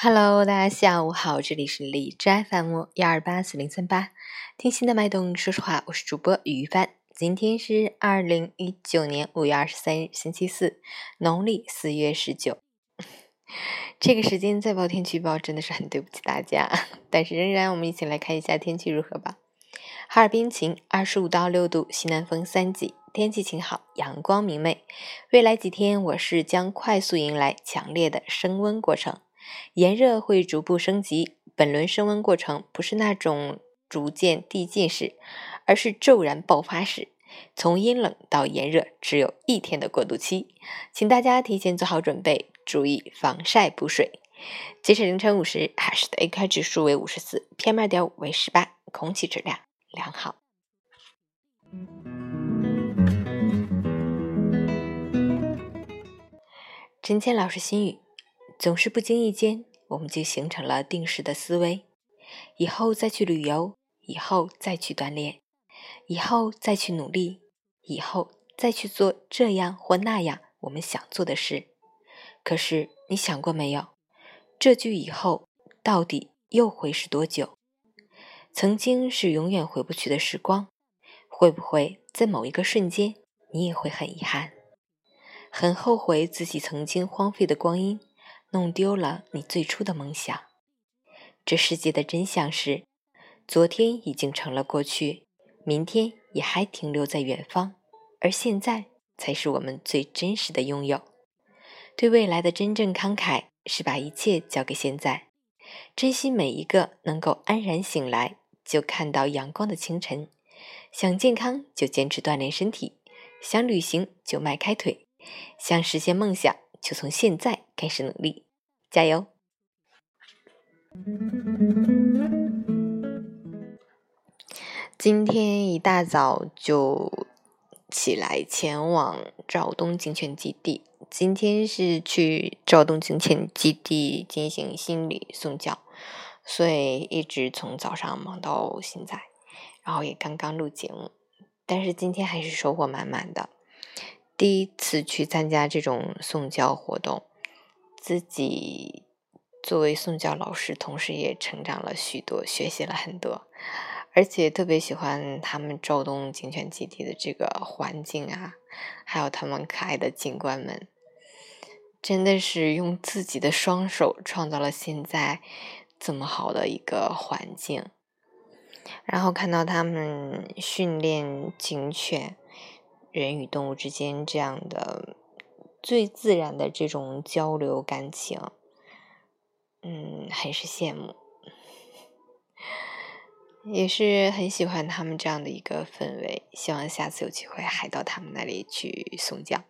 Hello，大家下午好，这里是李斋 FM 幺二八四零三八，听心的脉动，说实话，我是主播于帆。今天是二零一九年五月二十三日，星期四，农历四月十九。这个时间再报天气预报真的是很对不起大家，但是仍然，我们一起来看一下天气如何吧。哈尔滨晴，二十五到六度，西南风三级，天气晴好，阳光明媚。未来几天，我市将快速迎来强烈的升温过程。炎热会逐步升级，本轮升温过程不是那种逐渐递进式，而是骤然爆发式。从阴冷到炎热只有一天的过渡期，请大家提前做好准备，注意防晒补水。截止凌晨五时，海市的 AQI 指数为五十四，PM 二点五为十八，空气质量良好。陈谦老师心语。总是不经意间，我们就形成了定时的思维：以后再去旅游，以后再去锻炼，以后再去努力，以后再去做这样或那样我们想做的事。可是，你想过没有？这句以后到底又会是多久？曾经是永远回不去的时光，会不会在某一个瞬间，你也会很遗憾，很后悔自己曾经荒废的光阴？弄丢了你最初的梦想。这世界的真相是，昨天已经成了过去，明天也还停留在远方，而现在才是我们最真实的拥有。对未来的真正慷慨，是把一切交给现在，珍惜每一个能够安然醒来就看到阳光的清晨。想健康就坚持锻炼身体，想旅行就迈开腿，想实现梦想。就从现在开始努力，加油！今天一大早就起来前往肇东警犬基地。今天是去肇东警犬基地进行心理送教，所以一直从早上忙到现在，然后也刚刚录节目，但是今天还是收获满满的。第一次去参加这种送教活动，自己作为送教老师，同时也成长了许多，学习了很多，而且特别喜欢他们肇东警犬基地的这个环境啊，还有他们可爱的警官们，真的是用自己的双手创造了现在这么好的一个环境，然后看到他们训练警犬。人与动物之间这样的最自然的这种交流感情。嗯，很是羡慕。也是很喜欢他们这样的一个氛围，希望下次有机会还到他们那里去松江。